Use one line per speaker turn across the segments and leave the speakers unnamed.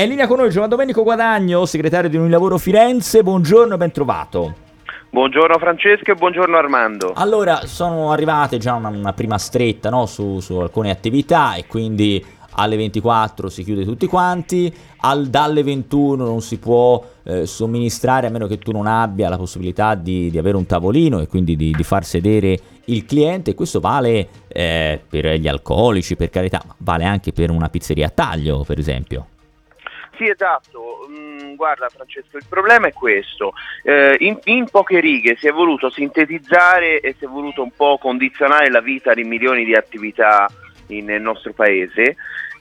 È in linea con noi Giovanni Domenico Guadagno, segretario di Unilavoro Firenze. Buongiorno e ben trovato.
Buongiorno Francesco e buongiorno Armando.
Allora, sono arrivate già una, una prima stretta no, su, su alcune attività e quindi alle 24 si chiude tutti quanti, al, dalle 21 non si può eh, somministrare a meno che tu non abbia la possibilità di, di avere un tavolino e quindi di, di, far sedere il cliente. Questo vale eh, per gli alcolici, per carità, ma vale anche per una pizzeria a taglio, per esempio.
Sì, esatto. Mm, guarda Francesco, il problema è questo. Eh, in, in, poche righe si è voluto sintetizzare e si è voluto un po' condizionare la vita di milioni di attività in, nel nostro paese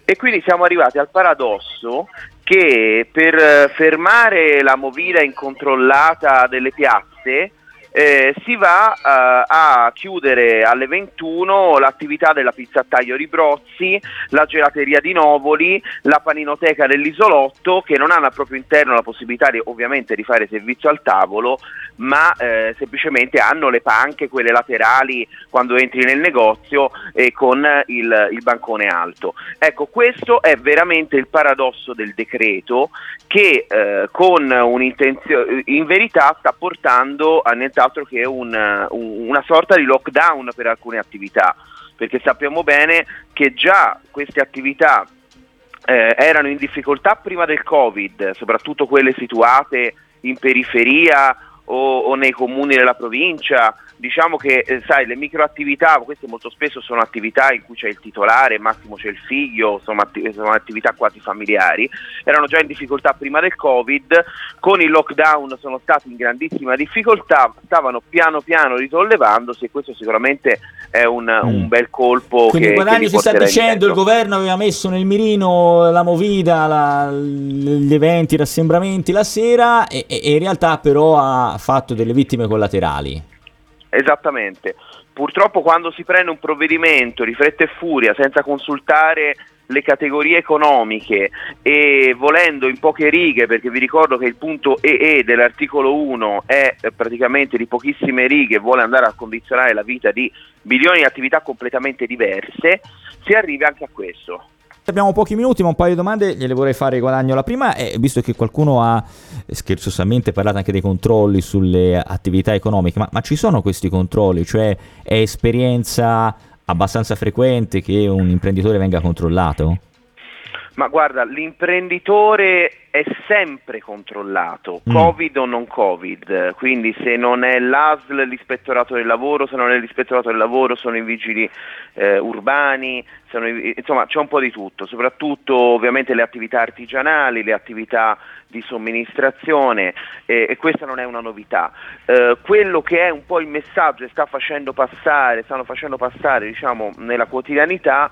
e quindi siamo arrivati al paradosso che per eh, fermare la movida incontrollata delle piazze eh, si va eh, a chiudere alle 21 l'attività della pizzattaio Ribrozzi, la gelateria di Novoli, la paninoteca dell'isolotto che non hanno al proprio interno la possibilità di, ovviamente di fare servizio al tavolo ma eh, semplicemente hanno le panche, quelle laterali quando entri nel negozio e con il, il bancone alto. Ecco, questo è veramente il paradosso del decreto che eh, con un'intenzione in verità sta portando a nient'altro che un, una sorta di lockdown per alcune attività, perché sappiamo bene che già queste attività eh, erano in difficoltà prima del Covid, soprattutto quelle situate in periferia o, o nei comuni della provincia diciamo che eh, sai, le microattività, queste molto spesso sono attività in cui c'è il titolare, Massimo c'è il figlio, sono, atti- sono, attività quasi familiari, erano già in difficoltà prima del Covid, con il lockdown sono stati in grandissima difficoltà, stavano piano piano risollevandosi e questo sicuramente è un, mm. un bel colpo.
Quindi
che,
Guadagni si sta dicendo il governo aveva messo nel mirino la movida, la, gli eventi, i rassembramenti la sera e, e in realtà però ha fatto delle vittime collaterali.
Esattamente. Purtroppo quando si prende un provvedimento di fretta e furia senza consultare le categorie economiche e volendo in poche righe, perché vi ricordo che il punto EE dell'articolo 1 è praticamente di pochissime righe, vuole andare a condizionare la vita di milioni di attività completamente diverse, si arriva anche a questo.
Abbiamo pochi minuti, ma un paio di domande gliele vorrei fare guadagno. La prima è, visto che qualcuno ha scherzosamente parlato anche dei controlli sulle attività economiche, ma, ma ci sono questi controlli? Cioè è esperienza abbastanza frequente che un imprenditore venga controllato?
Ma guarda, l'imprenditore è sempre controllato, mm. Covid o non Covid, quindi se non è l'ASL l'ispettorato del lavoro, se non è l'ispettorato del lavoro sono i vigili eh, urbani, sono, insomma c'è un po' di tutto, soprattutto ovviamente le attività artigianali, le attività di somministrazione eh, e questa non è una novità. Eh, quello che è un po' il messaggio che sta facendo passare, stanno facendo passare diciamo, nella quotidianità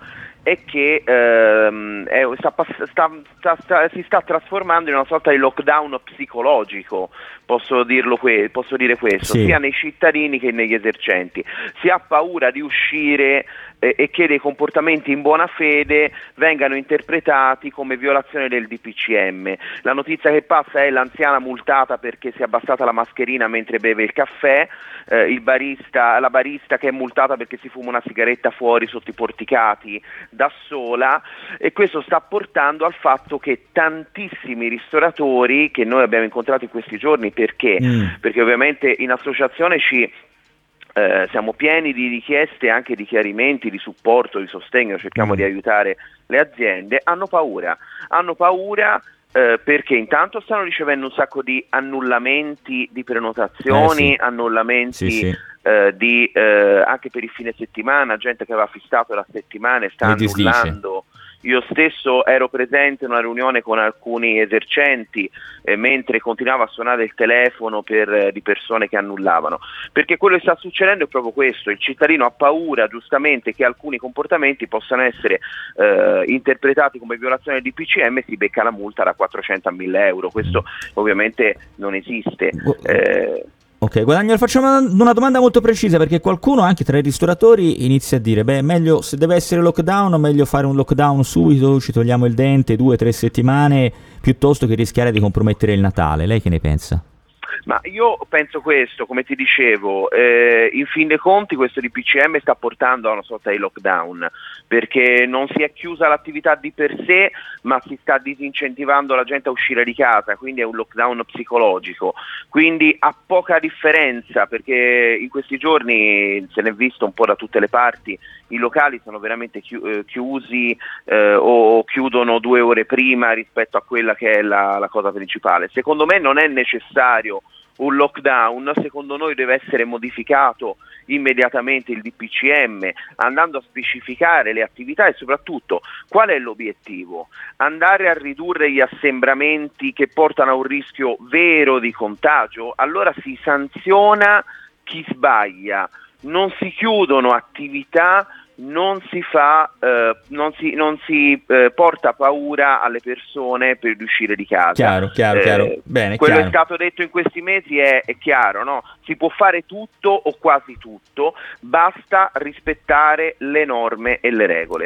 è che ehm, è, sta, sta, sta, si sta trasformando in una sorta di lockdown psicologico, posso, que- posso dire questo, sì. sia nei cittadini che negli esercenti. Si ha paura di uscire eh, e che dei comportamenti in buona fede vengano interpretati come violazione del DPCM. La notizia che passa è l'anziana multata perché si è abbassata la mascherina mentre beve il caffè, eh, barista, la barista che è multata perché si fuma una sigaretta fuori sotto i porticati da sola e questo sta portando al fatto che tantissimi ristoratori che noi abbiamo incontrato in questi giorni perché? Mm. Perché ovviamente in associazione ci eh, siamo pieni di richieste anche di chiarimenti, di supporto, di sostegno, cerchiamo mm. di aiutare le aziende, hanno paura, hanno paura eh, perché intanto stanno ricevendo un sacco di annullamenti di prenotazioni, eh sì. annullamenti sì, sì. Eh, di, eh, anche per il fine settimana, gente che aveva fissato la settimana e sta annullando. Io stesso ero presente in una riunione con alcuni esercenti eh, mentre continuava a suonare il telefono per, eh, di persone che annullavano, perché quello che sta succedendo è proprio questo, il cittadino ha paura giustamente che alcuni comportamenti possano essere eh, interpretati come violazione di PCM e si becca la multa da 400 a 1000 euro, questo ovviamente non esiste.
Ok, Guadagno, facciamo una domanda molto precisa perché qualcuno anche tra i ristoratori inizia a dire, beh, meglio se deve essere lockdown, meglio fare un lockdown subito, ci togliamo il dente due o tre settimane piuttosto che rischiare di compromettere il Natale. Lei che ne pensa?
Ma io penso questo, come ti dicevo, eh, in fin dei conti questo DPCM sta portando a una sorta di lockdown, perché non si è chiusa l'attività di per sé, ma si sta disincentivando la gente a uscire di casa, quindi è un lockdown psicologico. Quindi ha poca differenza, perché in questi giorni se ne è visto un po' da tutte le parti, i locali sono veramente eh, chiusi eh, o chiudono due ore prima rispetto a quella che è la, la cosa principale. Secondo me non è necessario un lockdown, secondo noi deve essere modificato immediatamente il DPCM, andando a specificare le attività e soprattutto qual è l'obiettivo? Andare a ridurre gli assembramenti che portano a un rischio vero di contagio? Allora si sanziona chi sbaglia, non si chiudono attività non si fa, eh, non si, non si eh, porta paura alle persone per uscire di casa.
Chiaro, chiaro, eh, chiaro. Bene,
quello
chiaro.
che è stato detto in questi mesi è, è chiaro, no? si può fare tutto o quasi tutto, basta rispettare le norme e le regole.